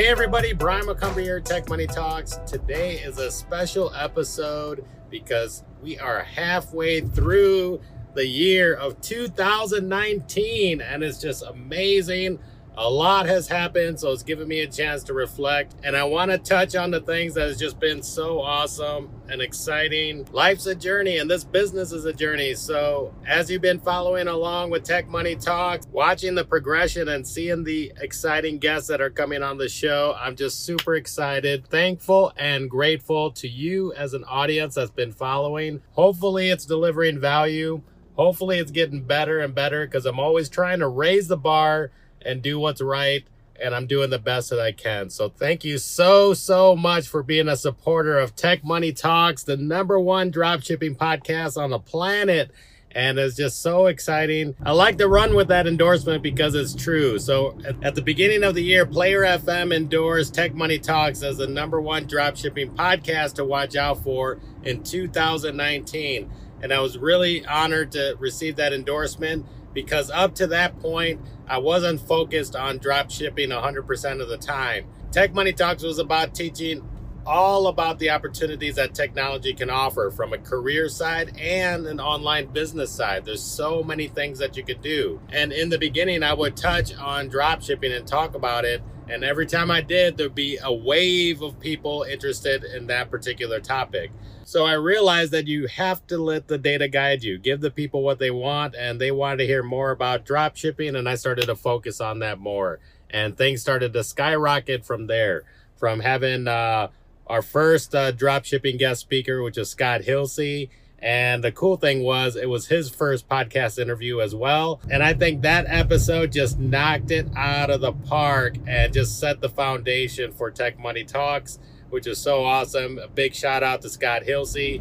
Hey everybody, Brian McCumbee here, Tech Money Talks. Today is a special episode because we are halfway through the year of 2019 and it's just amazing a lot has happened, so it's given me a chance to reflect. And I want to touch on the things that has just been so awesome and exciting. Life's a journey, and this business is a journey. So, as you've been following along with Tech Money Talks, watching the progression and seeing the exciting guests that are coming on the show, I'm just super excited, thankful, and grateful to you as an audience that's been following. Hopefully, it's delivering value. Hopefully, it's getting better and better because I'm always trying to raise the bar and do what's right. And I'm doing the best that I can. So thank you so, so much for being a supporter of Tech Money Talks, the number one dropshipping podcast on the planet and it's just so exciting. I like to run with that endorsement because it's true. So at, the beginning of the year, Player FM endorsed Tech Money Talks as the number one dropshipping podcast to watch out for in 2019. And I was really honored to receive that endorsement because up to that point, I wasn't focused on drop shipping 100% of the time. Tech Money Talks was about teaching all about the opportunities that technology can offer from a career side and an online business side. There's so many things that you could do. And in the beginning, I would touch on drop shipping and talk about it. And every time I did, there'd be a wave of people interested in that particular topic. So I realized that you have to let the data guide you, give the people what they want, and they wanted to hear more about drop shipping, and I started to focus on that more. And things started to skyrocket from there. From having uh, our first uh, drop shipping guest speaker, which is Scott Hilsey. And the cool thing was, it was his first podcast interview as well. And I think that episode just knocked it out of the park and just set the foundation for Tech Money Talks which is so awesome. A big shout out to Scott Hilsey,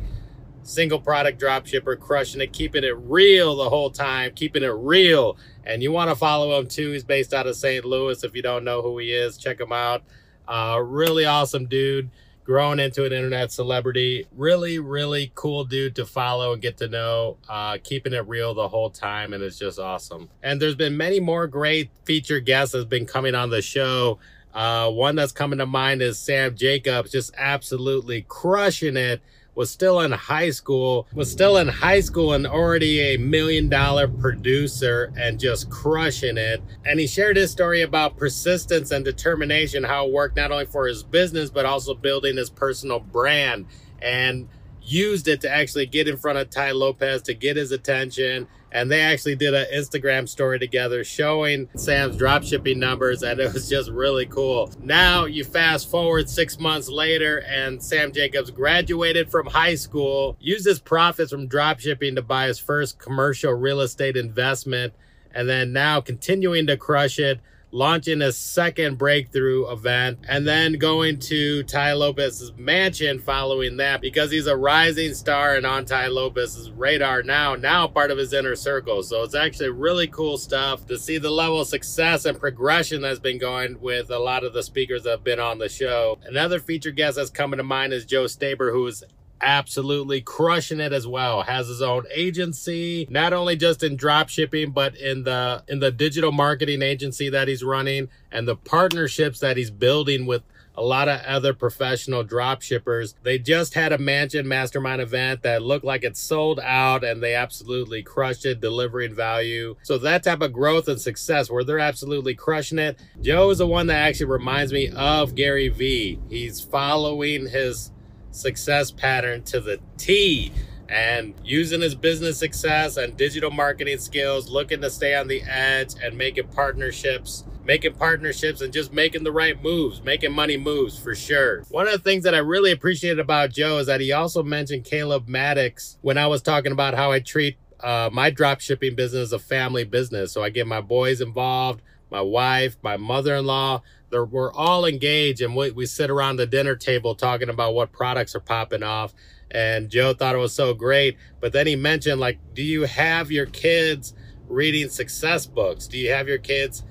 single product drop shipper, crushing it, keeping it real the whole time, keeping it real. And you want to follow him too. He's based out of St. Louis. If you don't know who he is, check him out. Uh, really awesome dude, growing into an internet celebrity. Really, really cool dude to follow and get to know. Uh, keeping it real the whole time, and it's just awesome. And there's been many more great featured guests that's been coming on the show. Uh, one that's coming to mind is Sam Jacobs, just absolutely crushing it. Was still in high school, was still in high school and already a million dollar producer and just crushing it. And he shared his story about persistence and determination, how it worked not only for his business, but also building his personal brand. And used it to actually get in front of Tai Lopez to get his attention. And they actually did an Instagram story together showing Sam's dropshipping numbers, and it was just really cool. Now you fast forward six months later, and Sam Jacobs graduated from high school, used his profits from dropshipping to buy his first commercial real estate investment, and then now continuing to crush it launching a second breakthrough event, and then going to Tai Lopez's mansion following that because he's a rising star and on Tai Lopez's radar now, now part of his inner circle. So it's actually really cool stuff to see the level of success and progression that's been going with a lot of the speakers that have been on the show. Another featured guest that's coming to mind is Joe Staber, who is absolutely crushing it as well has his own agency not only just in drop shipping but in the in the digital marketing agency that he's running and the partnerships that he's building with a lot of other professional drop shippers. They just had a mansion mastermind event that looked like it sold out and they absolutely crushed it, delivering value. So that type of growth and success where they're absolutely crushing it. Joe is the one that actually reminds me of Gary Vee. He's following his success pattern to the T and using his business success and digital marketing skills, looking to stay on the edge and making partnerships, making partnerships and just making the right moves, making money moves for sure. One of the things that I really appreciated about Joe is that he also mentioned Caleb Maddox when I was talking about how I treat uh, my drop shipping business as a family business. So I get my boys involved, my wife, my mother-in-law, we're all engaged and we, we sit around the dinner table talking about what products are popping off. And Joe thought it was so great. But then he mentioned, like, do you have your kids reading success books? Do you have your kids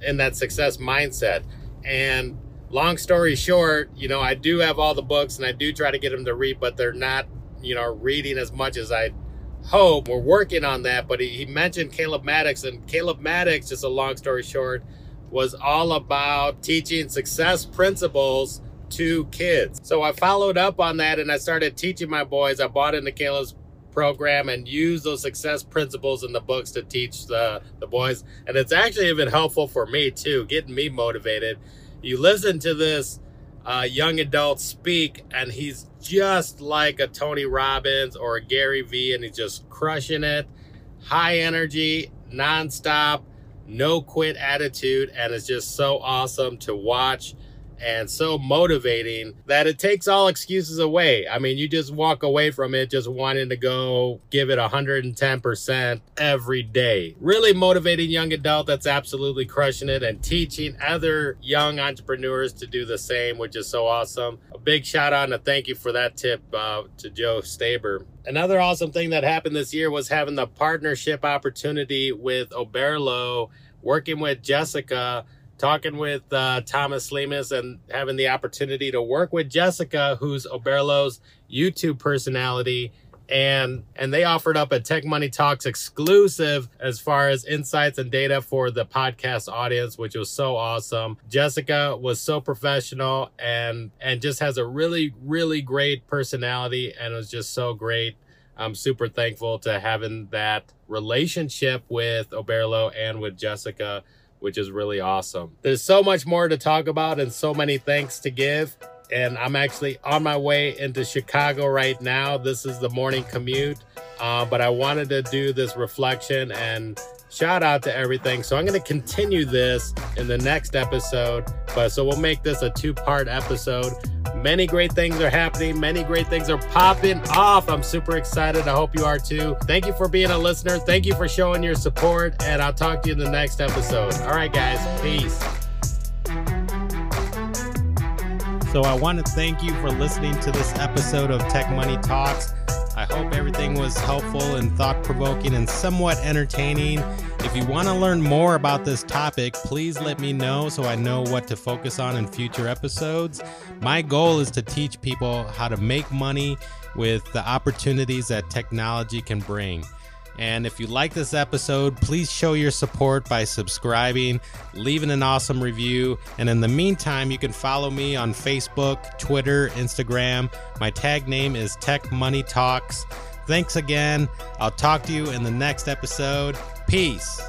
in that success mindset? And long story short, you know, I do have all the books and I do try to get them to read, but they're not, you know, reading as much as I hope. We're working on that. But he, he mentioned Caleb Maddox, and Caleb Maddox, just a long story short, was all about teaching success principles to kids. So I followed up on that and I started teaching my boys. I bought into Kayla's program and used those success principles in the books to teach the, the boys. And it's actually even helpful for me too, getting me motivated. You listen to this uh, young adult speak, and he's just like a Tony Robbins or a Gary Vee, and he's just crushing it. High energy, nonstop, no quit attitude, and it's just so awesome to watch and so motivating that it takes all excuses away. I mean, you just walk away from it just wanting to go give it 110% every day. Really motivating young adult that's absolutely crushing it and teaching other young entrepreneurs to do the same, which is so awesome. A big shout out and a thank you for that tip uh, to Joe Staber. Another awesome thing that happened this year was having the partnership opportunity with Oberlo, working with Jessica talking with uh, Thomas Lemus and having the opportunity to work with Jessica, who's Oberlo's YouTube personality. And and they offered up a Tech Money Talks exclusive as far as insights and data for the podcast audience, which was so awesome. Jessica was so professional and and just has a really really great personality and it was just so great. I'm super thankful to having that relationship with Oberlo and with Jessica which is really awesome. There's so much more to talk about and so many thanks to give. And I'm actually on my way into Chicago right now. This is the morning commute. Uh, but I wanted to do this reflection and shout out to everything. So I'm going to continue this in the next episode. But so we'll make this a two part episode. Many great things are happening. Many great things are popping off. I'm super excited. I hope you are too. Thank you for being a listener. Thank you for showing your support. And I'll talk to you in the next episode. All right, guys. Peace. So I want to thank you for listening to this episode of Tech Money Talks. I hope everything was helpful and thought provoking and somewhat entertaining. If you want to learn more about this topic, please let me know so I know what to focus on in future episodes. My goal is to teach people how to make money with the opportunities that technology can bring. And if you like this episode, please show your support by subscribing, leaving an awesome review. And in the meantime, you can follow me on Facebook, Twitter, Instagram. My tag name is Tech Money Talks. Thanks again. I'll talk to you in the next episode. Peace.